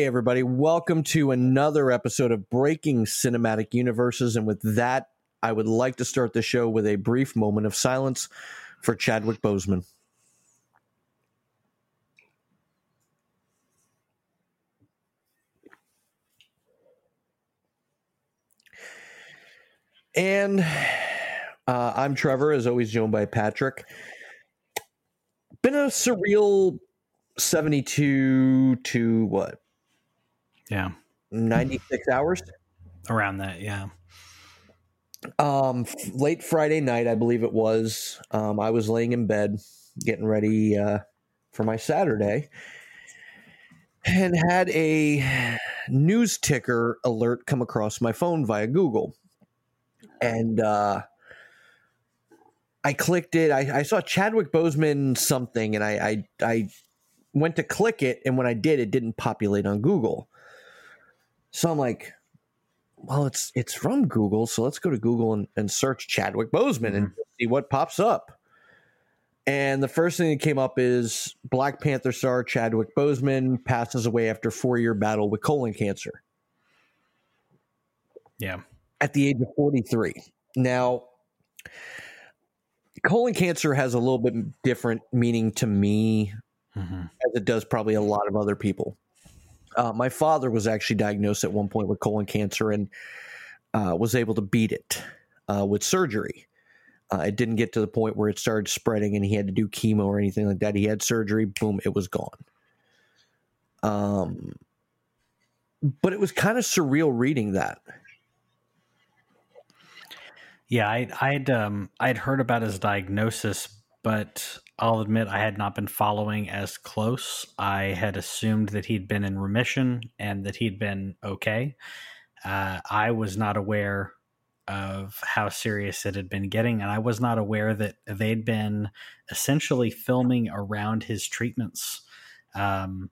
Hey, everybody. Welcome to another episode of Breaking Cinematic Universes. And with that, I would like to start the show with a brief moment of silence for Chadwick Boseman. And uh, I'm Trevor, as always, joined by Patrick. Been a surreal 72 to what? Yeah. 96 hours? Around that, yeah. Um, late Friday night, I believe it was. Um, I was laying in bed getting ready uh, for my Saturday and had a news ticker alert come across my phone via Google. And uh, I clicked it. I, I saw Chadwick Boseman something, and I, I I went to click it, and when I did, it didn't populate on Google. So I'm like, well, it's it's from Google, so let's go to Google and, and search Chadwick Boseman and see what pops up. And the first thing that came up is Black Panther star Chadwick Boseman passes away after four year battle with colon cancer Yeah. at the age of 43. Now, colon cancer has a little bit different meaning to me hmm as it does probably a lot of other people. Uh, my father was actually diagnosed at one point with colon cancer and uh, was able to beat it uh, with surgery. Uh, it didn't get to the point where it started spreading and he had to do chemo or anything like that. He had surgery, boom, it was gone. Um, but it was kind of surreal reading that. Yeah, I, I'd um, I'd heard about his diagnosis, but I'll admit I had not been following as close. I had assumed that he'd been in remission and that he'd been okay. Uh, I was not aware of how serious it had been getting, and I was not aware that they'd been essentially filming around his treatments. Um,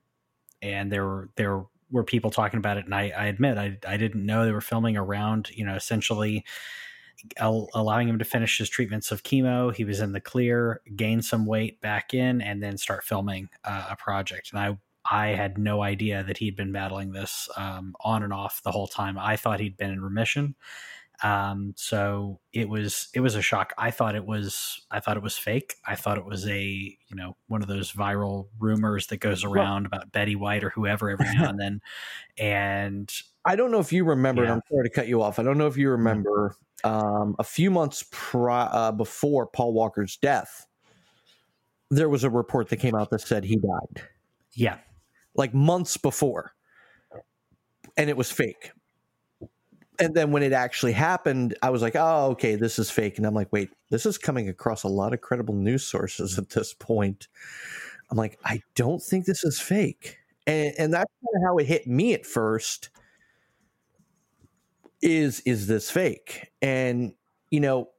and there were there were people talking about it, and I, I admit I I didn't know they were filming around. You know, essentially al- allowing him to finish his treatments of chemo. He was in the clear, gain some weight back in, and then start filming uh, a project. And I I had no idea that he'd been battling this um, on and off the whole time. I thought he'd been in remission. Um, so it was it was a shock. I thought it was I thought it was fake. I thought it was a you know one of those viral rumors that goes around about Betty White or whoever every now and then. And I don't know if you remember, and Yeah. I'm sorry to cut you off. I don't know if you remember um, a few months pri- uh, before Paul Walker's death, there was a report that came out that said he died, yeah, like months before, and it was fake. And then when it actually happened, I was like, "Oh, okay, this is fake." And I'm like, "Wait, this is coming across a lot of credible news sources at this point." I'm like, "I don't think this is fake," and, and that's kind of how it hit me at first is is this fake? And you know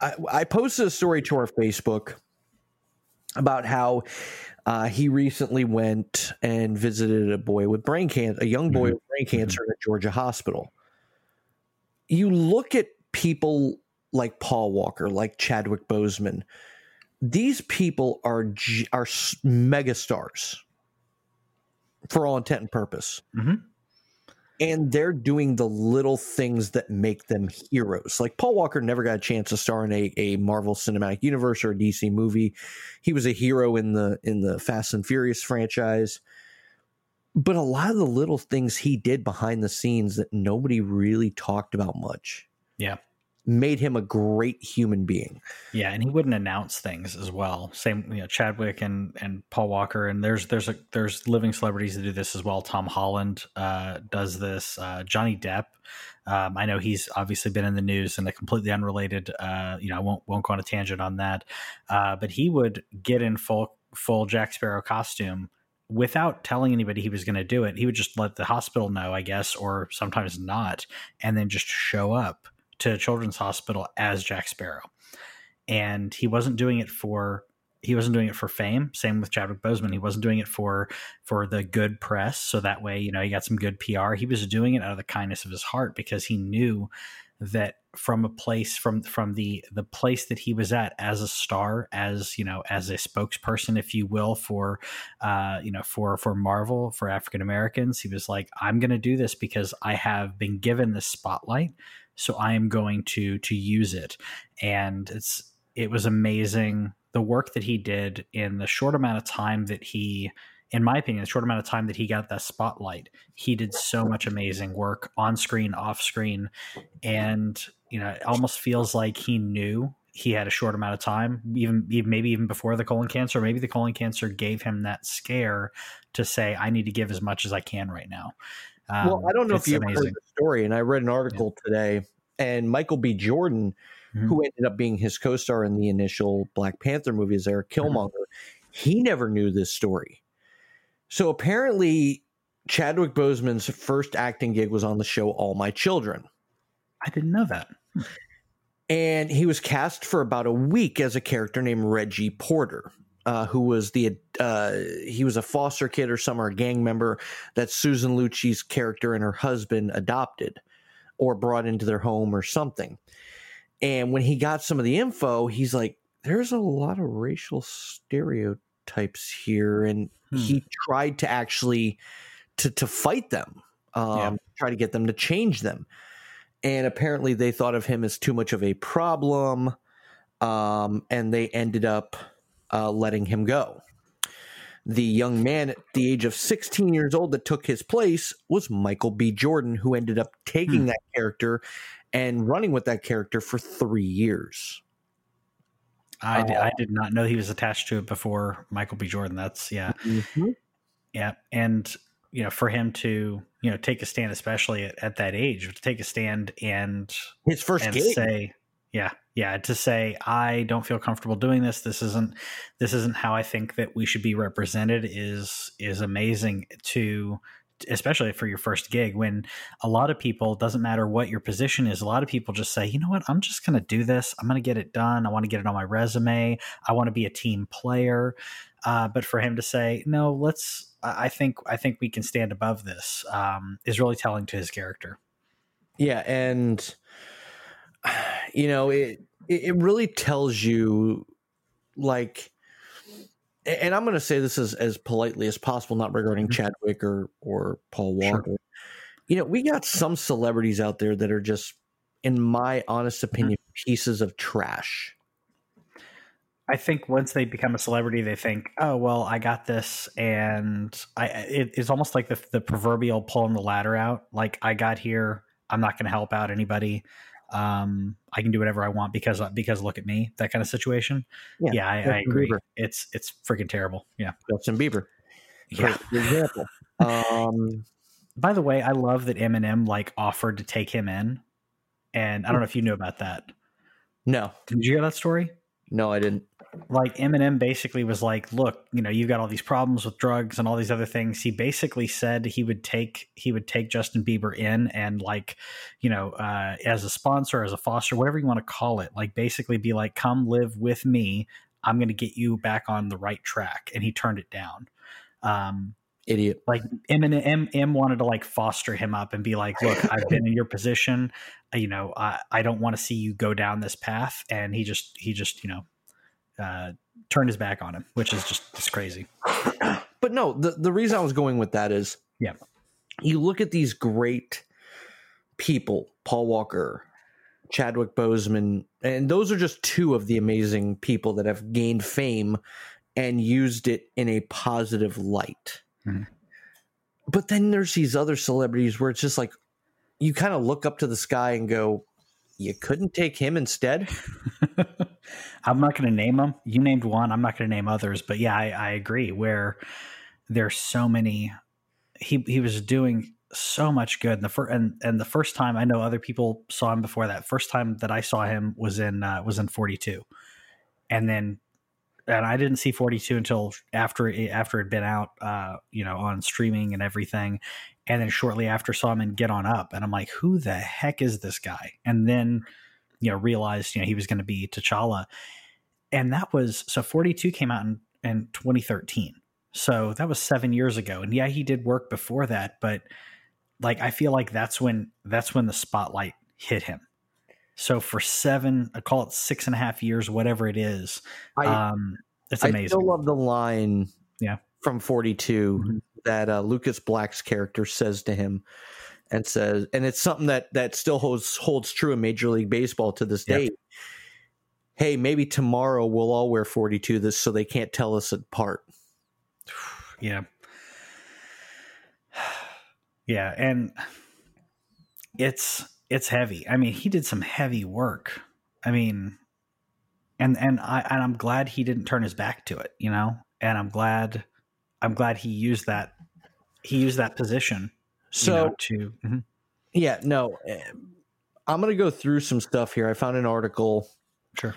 i i posted a story to our facebook about how uh, he recently went and visited a boy with brain cancer a young boy Mhm. with brain cancer in a georgia hospital. You look at people like paul walker like chadwick boseman. These people are are megastars for all intent and purpose. Mhm. And they're doing the little things that make them heroes. Like Paul Walker never got a chance to star in a, a Marvel Cinematic Universe or a DC movie. He was a hero in the in the Fast and Furious franchise. But a lot of the little things he did behind the scenes that nobody really talked about much yeah. Made him a great human being. Yeah, and he wouldn't announce things as well. Same, you know, Chadwick and and Paul Walker, and there's there's a there's living celebrities that do this as well. Tom Holland uh, does this. Uh, Johnny Depp, um, I know he's obviously been in the news in a completely unrelated. Uh, you know, I won't won't go on a tangent on that, uh, but he would get in full full Jack Sparrow costume without telling anybody he was going to do it. He would just let the hospital know, I guess, or sometimes not, and then just show up to children's hospital as Jack Sparrow. And he wasn't doing it for he wasn't doing it for fame. Same with chadwick boseman. He wasn't doing it for for the good press. So that way you know he got some good pr he was doing it out of the kindness of his heart because he knew that from a place from from the the place that he was at as a star as you know as a spokesperson if you will for uh you know for for marvel for african americans he was like i'm to do this because i have been given this spotlight so i am going to to use it and it's it was amazing the work that he did in the short amount of time that he in my opinion, the short amount of time that he got that spotlight, he did so much amazing work on screen, off screen, and you know, it almost feels like he knew he had a short amount of time, even, even maybe even before the colon cancer. Maybe the colon cancer gave him that scare to say, "I need to give as much as I can right now." Um, well, I don't know if you heard the story, and I read an article yeah. today, and Michael B. Jordan, mm-hmm. who ended up being his co-star in the initial Black Panther movie as Eric mm-hmm. Killmonger, mm-hmm. he never knew this story. So apparently, Chadwick Boseman's first acting gig was on the show All My Children. I didn't know that. And he was cast for about a week as a character named Reggie Porter, uh, who was the uh, he was a foster kid or some or a gang member that Susan Lucci's character and her husband adopted or brought into their home or something. And when he got some of the info, he's like, "There's a lot of racial stereotypes here," and hmm. he tried to actually to to fight them, um, yeah. try to get them to change them and apparently they thought of him as too much of a problem, um, and they ended up uh, letting him go. The young man at the age of 16 years old that took his place was Michael B. Jordan, who ended up taking hmm. that character and running with that character for three years. I, uh, did, I did not know he was attached to it before Michael B. Jordan. That's yeah, mm-hmm. yeah, and you know, for him to you know take a stand, especially at, at that age, to take a stand and his first and game. say, yeah, yeah, to say I don't feel comfortable doing this. This isn't this isn't how I think that we should be represented. Is is amazing to especially for your first gig when a lot of people doesn't matter what your position is a lot of people just say you know what i'm just going to do this i'm going to get it done i want to get it on my resume i want to be a team player uh, but for him to say no let's I think I think we can stand above this. Um, is really telling to his character. Yeah, and you know it it really tells you like and I'm going to say this as, as politely as possible, not regarding mm-hmm. Chadwick or or Paul Walker. Sure. You know, we got some celebrities out there that are just, in my honest mm-hmm. opinion, pieces of trash. I think once they become a celebrity, they think, "Oh well, I got this," and I it, it's almost like the the proverbial pulling the ladder out. Like I got here, I'm not going to help out anybody. Um, I can do whatever I want because because look at me, that kind of situation. Yeah, yeah I, I, agree. Bieber. It's it's freaking terrible. Yeah, Justin Bieber, yeah. example. um, by the way, I love that Eminem like offered to take him in, and I don't know if you knew about that. No, did you hear that story? No, I didn't like Eminem basically was like, look, you know, you've got all these problems with drugs and all these other things. He basically said he would take he would take Justin Bieber in and like, you know, uh, as a sponsor, as a foster, whatever you want to call it, like basically be like, come live with me. I'm going to get you back on the right track. And he turned it down. Um, Idiot. Like Eminem, M, M wanted to like foster him up and be like, look, I've been in your position. You know, I, I don't want to see you go down this path. And he just, he just, you know, uh, turned his back on him, which is just, just crazy. But no, the, the reason I was going with that is yeah, you look at these great people, Paul Walker, Chadwick Boseman, and those are just two of the amazing people that have gained fame and used it in a positive light. Mm-hmm. But then there's these other celebrities where it's just like you kind of look up to the sky and go, you couldn't take him instead? I'm not going to name them. You named one. I'm not going to name others. But yeah, I, I agree. Where there's so many, he he was doing so much good. And the first and and the first time I know other people saw him before that. First time that I saw him was in uh, was in 42, and then and I didn't see 42 until after it, after it had been out, uh, you know, on streaming and everything. And then shortly after saw him in Get On Up, and I'm like, who the heck is this guy? And then you know realized you know he was going to be T'Challa, and that was so 42 came out in in 2013, so that was seven years ago. And yeah, he did work before that, but like I feel like that's when that's when the spotlight hit him. So for seven, I call it six and a half years, whatever it is. I, um, it's amazing. I still love the line Yeah. from 42 Mhm. that uh, Lucas Black's character says to him and says and it's something that that still holds holds true in Major League Baseball to this Yep. day. Hey, maybe tomorrow we'll all wear 42 this so they can't tell us apart. Yeah. Yeah, and it's it's heavy. I mean, he did some heavy work. I mean, and and I and I'm glad he didn't turn his back to it, you know? And I'm glad I'm glad he used that he used that position So you know, to Mhm. Yeah, no. eh, I'm going to go through some stuff here. I found an article sure.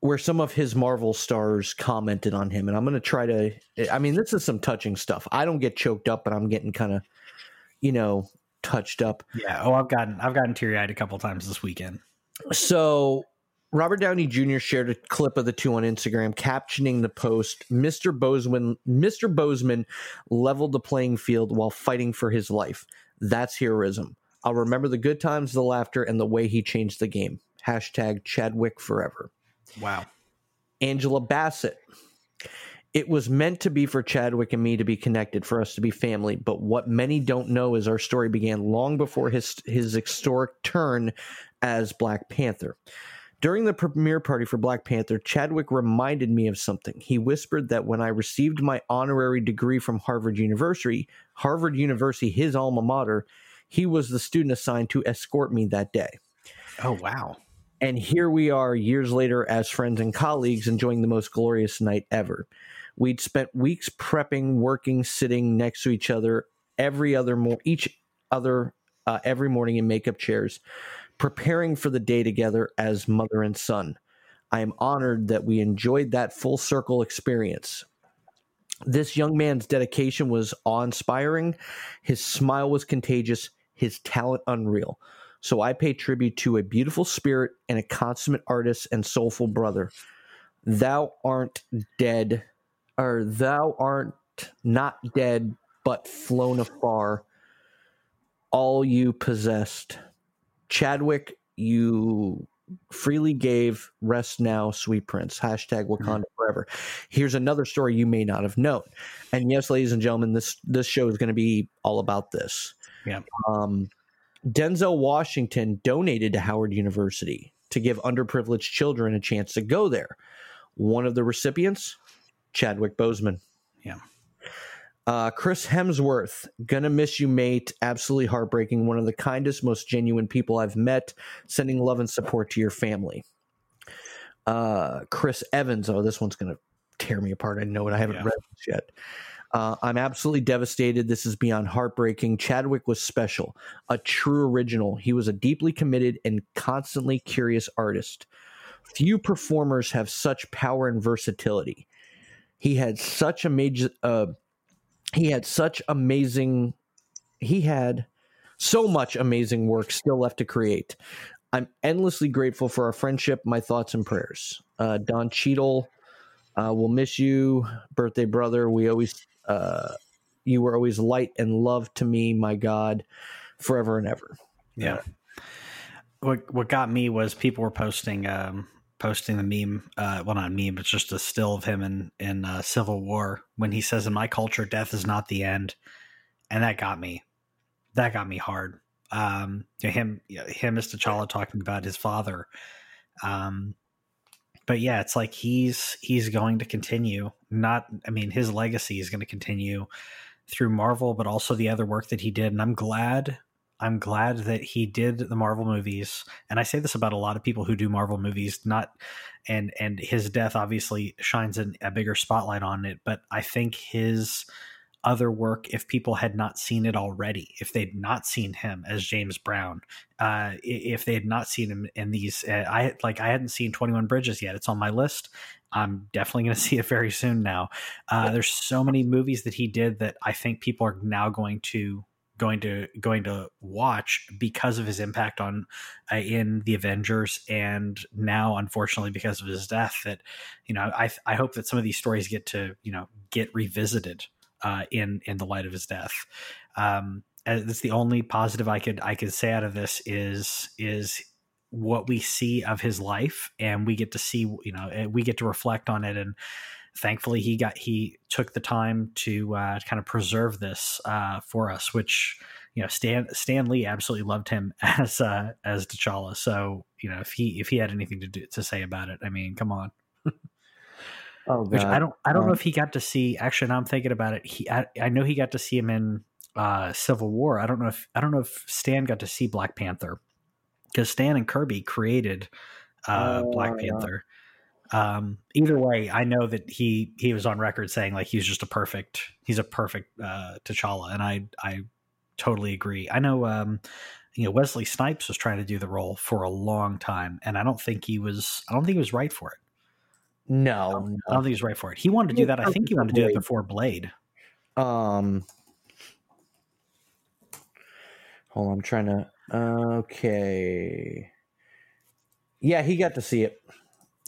where some of his Marvel stars commented on him, and I'm going to try to. I mean, this is some touching stuff. I don't get choked up, but I'm getting kind of, you know, touched up. Yeah. Oh, I've gotten I've gotten teary eyed a couple times this weekend. So, Robert Downey Jr. shared a clip of the two on Instagram, captioning the post: "Mr. Boseman, Mr. Boseman leveled the playing field while fighting for his life. That's heroism. I'll remember the good times, the laughter, and the way he changed the game." Hashtag Chadwick forever. Wow. Angela Bassett. It was meant to be for Chadwick and me to be connected, for us to be family. But what many don't know is our story began long before his his historic turn as Black Panther. During the premiere party for Black Panther, Chadwick reminded me of something. He whispered that when I received my honorary degree from Harvard University, Harvard University, his alma mater, he was the student assigned to escort me that day. Oh wow. And here we are years later as friends and colleagues enjoying the most glorious night ever. We'd spent weeks prepping, working, sitting next to each other every other mo- each other uh, every morning in makeup chairs, preparing for the day together as mother and son. I am honored that we enjoyed that full circle experience. This young man's dedication was awe inspiring. His smile was contagious, his talent unreal. So I pay tribute to a beautiful spirit and a consummate artist and soulful brother. Thou art dead, or thou art not dead, but flown afar. All you possessed. Chadwick, you freely gave. Rest now, sweet prince. Hashtag Wakanda forever. Here's another story you may not have known. And yes, ladies and gentlemen, this this show is going to be all about this. Yeah. Um, Denzel Washington donated to Howard University to give underprivileged children a chance to go there. One of the recipients, Chadwick Boseman. Yeah. Uh, Chris Hemsworth, gonna miss you, mate. Absolutely heartbreaking. One of the kindest, most genuine people I've met. Sending love and support to your family. Uh, Chris Evans. Oh, this one's gonna tear me apart. I know it. I haven't Yeah. read this yet. Uh, I'm absolutely devastated. This is beyond heartbreaking. Chadwick was special, a true original. He was a deeply committed and constantly curious artist. Few performers have such power and versatility. He had such amazing. Uh, he had such amazing. He had so much amazing work still left to create. I'm endlessly grateful for our friendship. My thoughts and prayers. Uh, Don Cheadle, uh, we'll miss you, birthday brother. We always, uh, you were always light and love to me, my God, forever and ever. Yeah. What what got me was people were posting um posting the meme uh well not meme it's just a still of him in in uh, Civil War when he says in my culture death is not the end. And that got me. That got me hard. Um you know, him you know, him as T'Challa talking about his father. Um but yeah it's like he's he's going to continue. Not I mean his legacy is going to continue through Marvel but also the other work that he did. And I'm glad I'm glad that he did the Marvel movies, and I say this about a lot of people who do Marvel movies. Not, and and his death obviously shines an, a bigger spotlight on it. But I think his other work, if people had not seen it already, if they'd not seen him as James Brown, uh, if they had not seen him in these, uh, I like I hadn't seen Twenty One Bridges yet. It's on my list. I'm definitely going to see it very soon now. Uh, there's so many movies that he did that I think people are now going to going to going to watch because of his impact on uh, in the Avengers and now unfortunately because of his death that you know I I hope that some of these stories get to you know get revisited uh, in in the light of his death. Um, that's the only positive I could I could say out of this is is what we see of his life and we get to see you know we get to reflect on it and thankfully he got he took the time to uh, kind of preserve this uh, for us which you know stan stan lee absolutely loved him as uh, as t'challa. So you know if he if he had anything to do to say about it i mean come on. Oh which i don't i don't know Um, if he got to see actually now i'm thinking about it he i, I know he got to see him in uh, Civil War. I don't know if I don't know if Stan got to see Black Panther because Stan and Kirby created uh, Oh, Black yeah. Um, either way, I know that he he was on record saying like he's just a perfect he's a perfect uh, T'Challa, and I I totally agree. I know um, you know Wesley Snipes was trying to do the role for a long time, and I don't think he was I don't think he was right for it. no, I don't no. think he was right for it. He wanted to do that. I think he wanted to do it before Blade. Um, hold on, I'm trying to. Okay. Yeah, he got to see it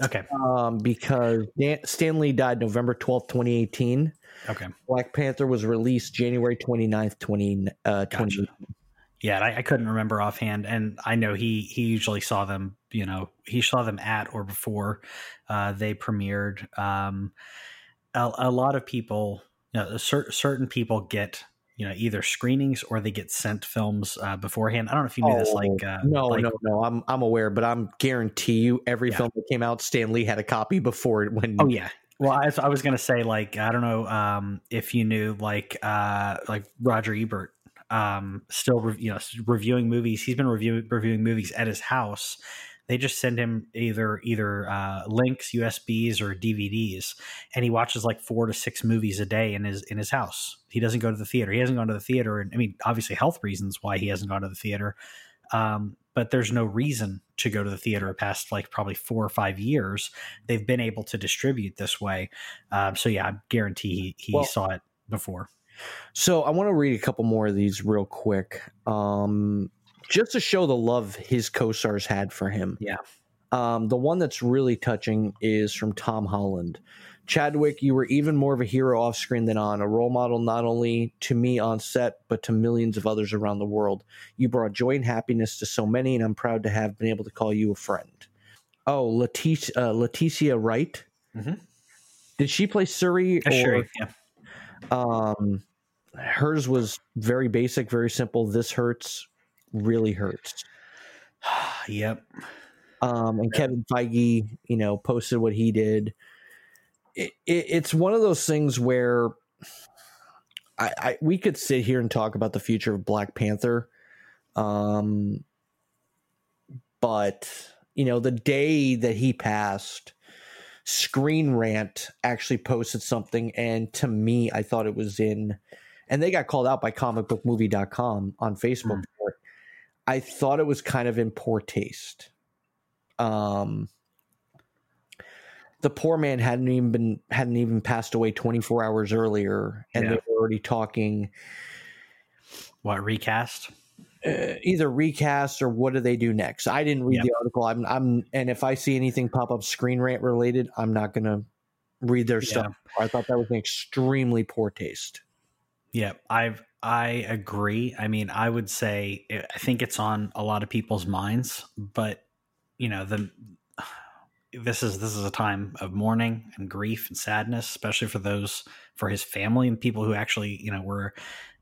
Okay, um, because Dan, Stan Lee died November 12th, 2018. okay. Black Panther was released January 29th, 20, uh, 20 Gotcha. Yeah, I, I couldn't remember offhand, and I know he he usually saw them. You know, he saw them at or before uh, they premiered. Um, a, a lot of people, you know, cer- certain people get you know either screenings or they get sent films uh, beforehand. I don't know if you knew this. Oh, Like, uh, no, like, no, no. I'm I'm aware, but I'm guarantee you every Yeah. film that came out, Stan Lee had a copy before it when. Oh yeah. Well, I, I was gonna say like I don't know um, if you knew like uh, like Roger Ebert um, still re- you know reviewing movies. He's been reviewing reviewing movies at his house. They just send him either either uh, links, USBs, or DVDs, and he watches like four to six movies a day in his in his house. He doesn't go to the theater. He hasn't gone to the theater, and I mean, obviously, health reasons why he hasn't gone to the theater. Um, but there's no reason to go to the theater past like probably four or five years. They've been able to distribute this way. Um, so yeah, I guarantee he, he Well- saw it before. So I want to read a couple more of these real quick, um, just to show the love his co-stars had for him. Yeah. Um, the one that's really touching is from Tom Holland. Chadwick, you were even more of a hero off screen than on, a role model not only to me on set, but to millions of others around the world. You brought joy and happiness to so many, and I'm proud to have been able to call you a friend. Oh, Letitia, uh, Letitia Wright. Mhm. Did she play Shuri? Or, sure. Yeah. um, hers was very basic, very simple. This hurts, really hurts. yep. Um, and Kevin Feige, you know, posted what he did. It, it, it's one of those things where I, I we could sit here and talk about the future of Black Panther, um, but you know, the day that he passed, Screen Rant actually posted something, and to me, I thought it was in, and they got called out by comicbookmovie.com on Facebook Mm. for. I thought it was kind of in poor taste. Um, the poor man hadn't even been hadn't even passed away 24 hours earlier, and Yeah. they were already talking What recast? uh, either recast or what do they do next. I didn't read Yeah. the article. I'm I'm and if I see anything pop up Screen Rant related, I'm not gonna read their Yeah. stuff. I thought that was an extremely poor taste. Yeah, I've I agree. I mean, I would say I think it's on a lot of people's minds, but you know, the this is this is a time of mourning and grief and sadness, especially for those for his family and people who actually you know were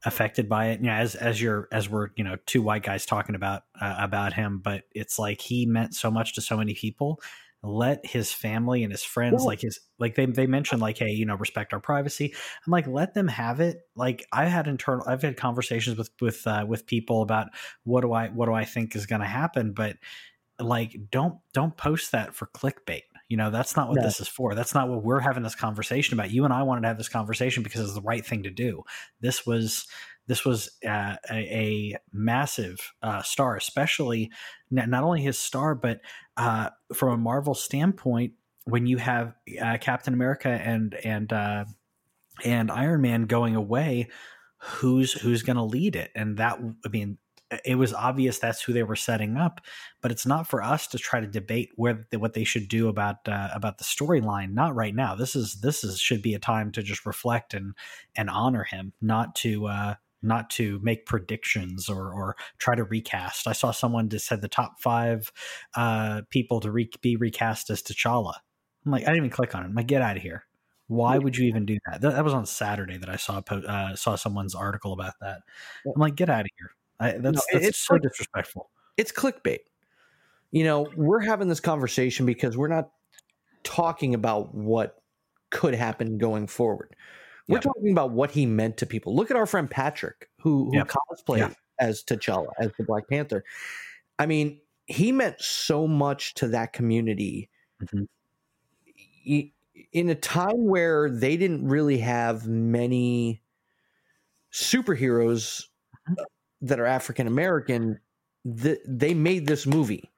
affected by it. You know, as as you're as we're you know two white guys talking about uh, about him, but it's like he meant so much to so many people. Let his family and his friends, Yeah. like his like they they mentioned, like hey, you know, respect our privacy. I'm like, let them have it. Like I had internal, I've had conversations with with uh, with people about what do I what do I think is going to happen, but like don't don't post that for clickbait. You know, that's not what No. this is for. That's not what we're having this conversation about. You and I wanted to have this conversation because it's the right thing to do. This was this was uh, a, a massive uh, star, especially n- not only his star, but uh, from a Marvel standpoint, when you have uh, Captain America and and uh, and Iron Man going away, who's who's going to lead it? And that I mean, it was obvious that's who they were setting up, but it's not for us to try to debate where what they should do about uh, about the storyline. Not right now. This is this is should be a time to just reflect and and honor him, not to uh, not to make predictions or or try to recast. I saw someone just said the top five uh, people to re- be recast as T'Challa. I'm like, I didn't even click on it. I'm like, get out of here. Why would you even do that? That, that was on Saturday that I saw uh, saw someone's article about that. I'm like, get out of here. I, that's, no, that's it's so disrespectful. It's clickbait. You know, we're having this conversation because we're not talking about what could happen going forward. We're yep. talking about what he meant to people. Look at our friend Patrick, who, who yep. cosplayed yep. as T'Challa, as the Black Panther. I mean, he meant so much to that community. Mm-hmm. In a time where they didn't really have many superheroes mm-hmm. that are African American, the, they made this movie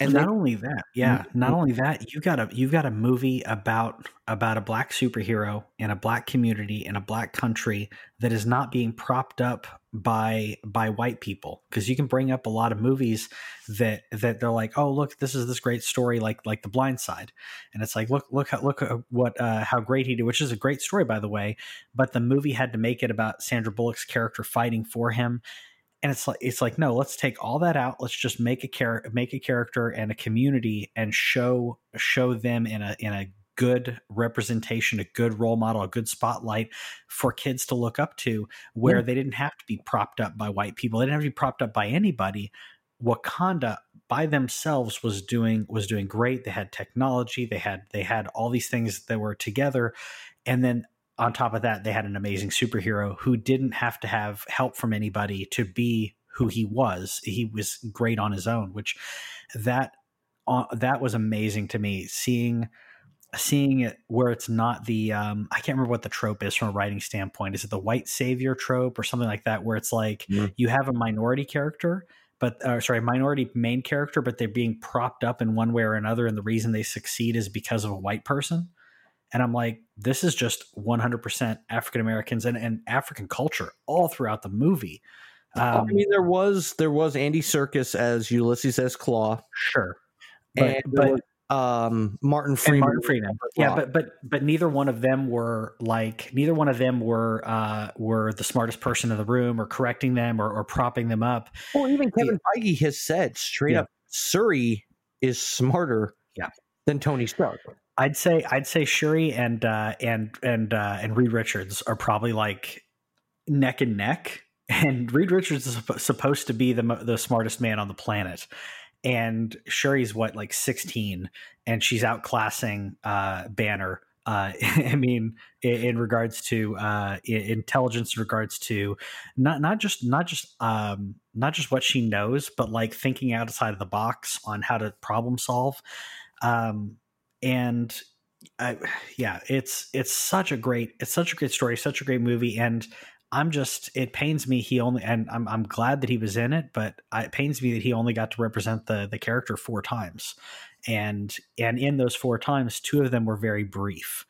and not only that yeah mm-hmm. not only that you got a you've got a movie about about a black superhero in a black community in a black country that is not being propped up by by white people. Because you can bring up a lot of movies that that they're like oh look this is this great story like like the blind side. And it's like look look look what uh, how great he did which is a great story by the way but the movie had to make it about sandra bullock's character fighting for him and it's like it's like no let's take all that out. Let's just make a char- make a character and a community and show show them in a in a good representation a good role model a good spotlight for kids to look up to where yeah. they didn't have to be propped up by white people. They didn't have to be propped up by anybody. Wakanda by themselves was doing was doing great. They had technology. They had they had all these things that were together. And then on top of that, they had an amazing superhero who didn't have to have help from anybody to be who he was. He was great on his own, which that uh, that was amazing to me. Seeing seeing it where it's not the um, I can't remember what the trope is from a writing standpoint. Is it the white savior trope or something like that, where it's like you have a minority character but uh, sorry, minority main character, but they're being propped up in one way or another, and the reason they succeed is because of a white person. And I'm like, this is just 100% African Americans and, and African culture all throughout the movie. Um, I mean, there was there was Andy Serkis as Ulysses S. Klaue, sure, but, and but um, Martin Freeman. Martin Freeman, yeah, but but but neither one of them were like neither one of them were uh, were the smartest person in the room or correcting them or, or propping them up. Well, even Kevin yeah. Feige has said straight yeah. up, Shuri is smarter, yeah. than Tony Stark. I'd say I'd say Shuri and uh, and and uh, and Reed Richards are probably like neck and neck. And Reed Richards is supposed to be the the smartest man on the planet, and Shuri's what like sixteen, and she's outclassing uh, Banner. Uh, I mean, in, in regards to uh, intelligence, in regards to not not just not just um, not just what she knows, but like thinking outside of the box on how to problem solve. Um, and I, yeah, it's it's such a great it's such a great story, such a great movie, and I'm just it pains me he only and I'm I'm glad that he was in it, but it pains me that he only got to represent the the character four times, and and in those four times, two of them were very brief.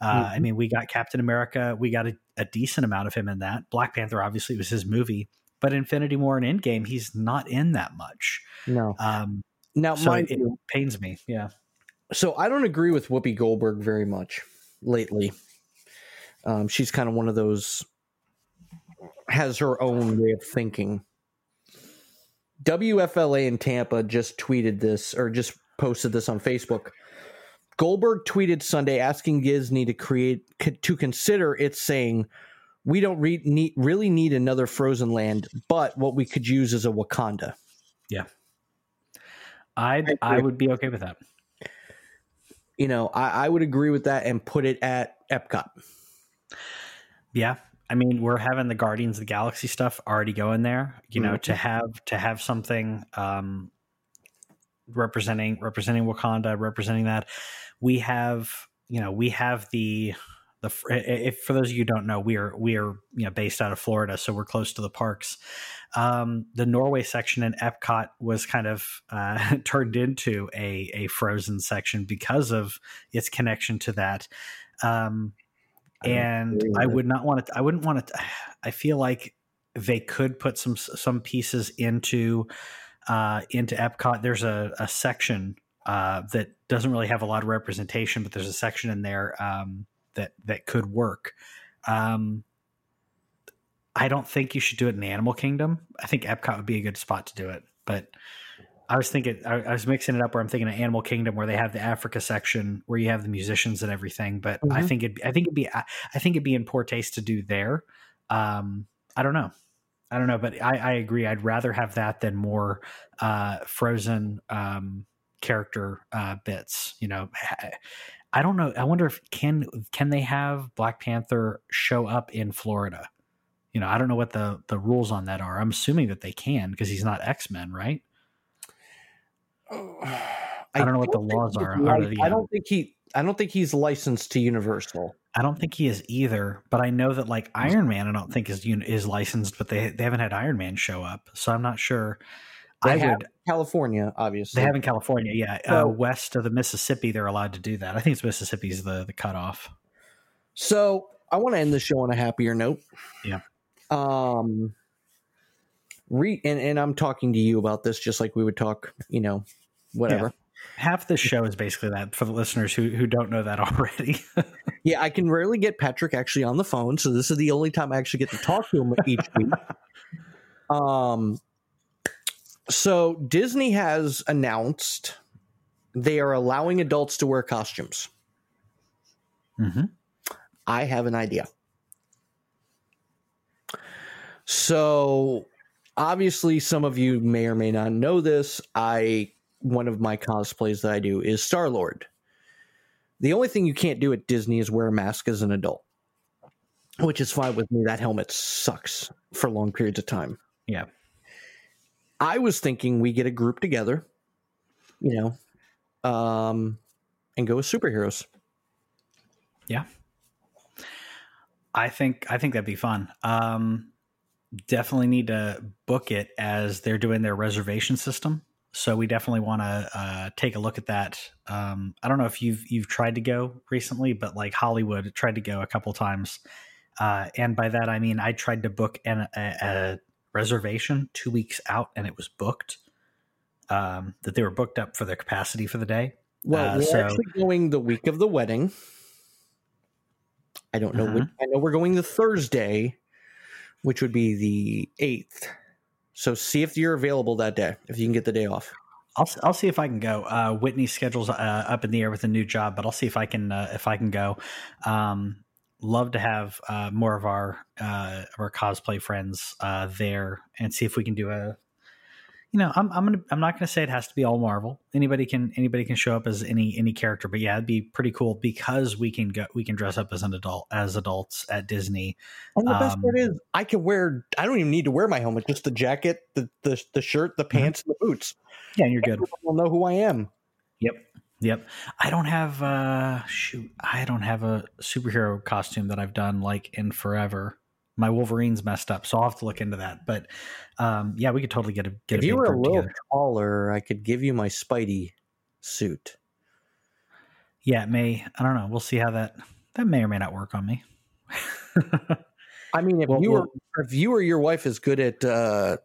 Uh, mm-hmm. I mean, we got Captain America, we got a, a, decent amount of him in that. Black Panther obviously was his movie, but Infinity War and Endgame, he's not in that much. No. Um, now, so it, it pains me. Yeah so I don't agree with Whoopi Goldberg very much lately. Um, she's kind of one of those has her own way of thinking. WFLA in Tampa just tweeted this or just posted this on Facebook. Goldberg tweeted Sunday asking Disney to create to consider it, saying, "We don't re- need, really need another Frozen Land, but what we could use is a Wakanda." Yeah, I I would be okay with that you know, I, I would agree with that and put it at Epcot. Yeah, I mean, we're having the Guardians of the Galaxy stuff already going there. You know, mm-hmm. to have to have something um, representing representing Wakanda, representing that. We have, you know, we have the the if for those of you who don't know, we are we are you know based out of Florida, so we're close to the parks. Um, the Norway section in Epcot was kind of uh, turned into a a frozen section because of its connection to that. Um, and I would not want to. I wouldn't want to. I feel like they could put some some pieces into uh, into Epcot. There's a, a section uh, that doesn't really have a lot of representation, but there's a section in there um, that that could work. Um, I don't think you should do it in Animal Kingdom. I think Epcot would be a good spot to do it. But I was thinking, I, I was mixing it up where I'm thinking of Animal Kingdom, where they have the Africa section where you have the musicians and everything. But mm-hmm. I think it, I think it'd be, I think it'd be in poor taste to do there. Um, I don't know. I don't know, but I, I agree. I'd rather have that than more uh, Frozen um, character uh, bits. You know, I don't know. I wonder if can can they have Black Panther show up in Florida? You know, I don't know what the the rules on that are. I'm assuming that they can because he's not X Men, right? Oh, I, don't know what the laws are. Like, I uh don't think he. I don't think he's licensed to Universal. I don't think he is either. But I know that like Iron Man, I don't think is is licensed. But they they haven't had Iron Man show up, so I'm not sure. They I would California, obviously. They have in California, yeah. So, uh, west of the Mississippi, they're allowed to do that. I think it's Mississippi's the the cutoff. So I want to end the show on a happier note. Yeah. Um. Re and, and I'm talking to you about this just like we would talk, you know, whatever. Yeah. Half this show is basically that for the listeners who who don't know that already. yeah, I can rarely get Patrick actually on the phone, so this is the only time I actually get to talk to him each week. Um, so Disney has announced they are allowing adults to wear costumes. Mm-hmm. I have an idea. So obviously some of you may or may not know this. I one of my cosplays that I do is Star Lord. The only thing you can't do at Disney is wear a mask as an adult, which is fine with me. That helmet sucks for long periods of time. Yeah. I was thinking we get a group together, you know, um, and go with superheroes. Yeah. I think I think that'd be fun. Um, definitely need to book it as they're doing their reservation system. So we definitely want to uh, take a look at that. Um, I don't know if you've you've tried to go recently, but like Hollywood tried to go a couple times, uh, and by that I mean I tried to book an, a, a reservation two weeks out and it was booked. Um, that they were booked up for their capacity for the day. Well, uh, we're so, actually going the week of the wedding. I don't know. Uh-huh. Which, I know we're going the Thursday, which would be the eighth. So see if you're available that day. If you can get the day off. I'll I'll see if I can go. Uh, Whitney's schedule's uh, up in the air with a new job, but I'll see if I can uh, if I can go. Um, love to have uh, more of our uh, our cosplay friends uh, there and see if we can do a you know I'm I'm gonna I'm not gonna say it has to be all Marvel. Anybody can anybody can show up as any any character but yeah it'd be pretty cool because we can go we can dress up as an adult as adults at Disney. And the um, best part is I can wear I don't even need to wear my helmet just the jacket the the, the shirt the mm-hmm. pants mm-hmm. and the boots. Yeah and you're good. We'll know who I am. Yep Yep. I don't have uh shoot, I don't have a superhero costume that I've done like in forever. My Wolverine's messed up, so I'll have to look into that. But um yeah, we could totally get a get if a you were a little together. taller, I could give you my Spidey suit. Yeah, it may. I don't know. We'll see how that that may or may not work on me. I mean, if well, you were well, if you or your wife is good at uh,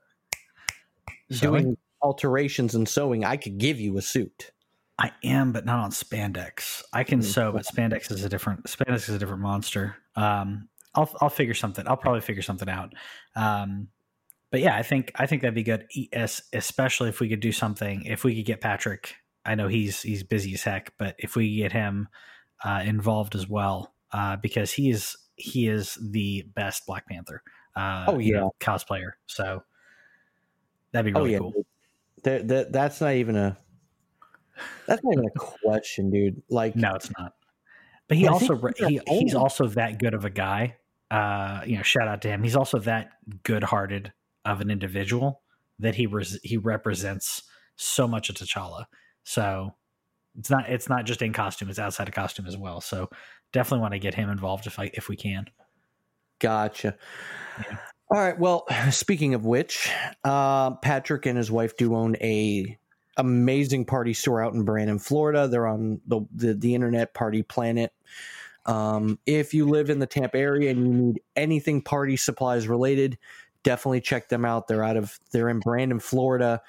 doing alterations and sewing, I could give you a suit. I am, but not on spandex. I can mm-hmm. sew, but spandex is a different spandex is a different monster. Um, I'll I'll figure something. I'll probably figure something out. Um, but yeah, I think I think that'd be good, especially if we could do something. If we could get Patrick, I know he's he's busy as heck, but if we get him uh, involved as well, uh, because he is he is the best Black Panther. Uh, oh yeah, you know, cosplayer. So that'd be oh, really oh, yeah. cool. That, that that's not even a that's not even a question, dude. Like, no, it's not. But he also he, he's also that good of a guy. Uh, you know, shout out to him. He's also that good-hearted of an individual that he res- he represents so much of T'Challa. So it's not it's not just in costume; it's outside of costume as well. So definitely want to get him involved if I if we can. Gotcha. Yeah. All right. Well, speaking of which, uh, Patrick and his wife do own a amazing party store out in Brandon, Florida. They're on the the, the internet Party Planet. Um, if you live in the Tampa area and you need anything party supplies related, definitely check them out. They're out of they're in Brandon, Florida.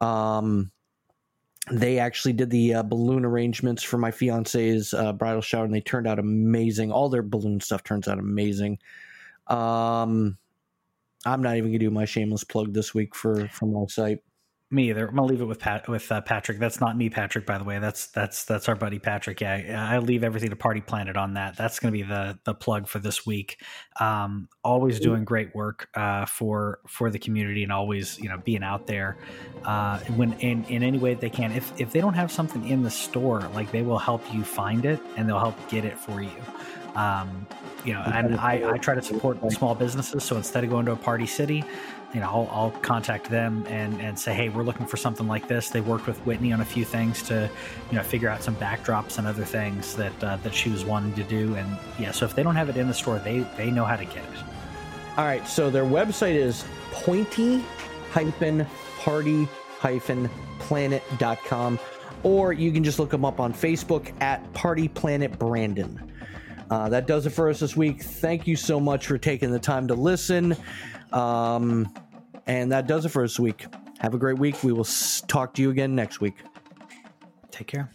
Um, they actually did the uh, balloon arrangements for my fiance's uh, bridal shower, and they turned out amazing. All their balloon stuff turns out amazing. Um, I'm not even gonna do my shameless plug this week for for my site. Me either. I'm gonna leave it with Pat with uh, Patrick. That's not me, Patrick. By the way, that's that's that's our buddy Patrick. Yeah, I leave everything to Party Planet on that. That's gonna be the the plug for this week. Um, always doing great work uh, for for the community and always you know being out there uh, when in in any way they can. If if they don't have something in the store, like they will help you find it and they'll help get it for you. Um, you know, and I, I try to support small businesses. So instead of going to a party city, you know, I'll, I'll, contact them and, and say, hey, we're looking for something like this. They worked with Whitney on a few things to, you know, figure out some backdrops and other things that uh, that she was wanting to do. And yeah, so if they don't have it in the store, they they know how to get it. All right, so their website is pointy hyphen party hyphen planet.com or you can just look them up on Facebook at Party Planet Brandon. Uh, that does it for us this week. Thank you so much for taking the time to listen. Um, and that does it for this week. Have a great week. We will talk to you again next week. Take care.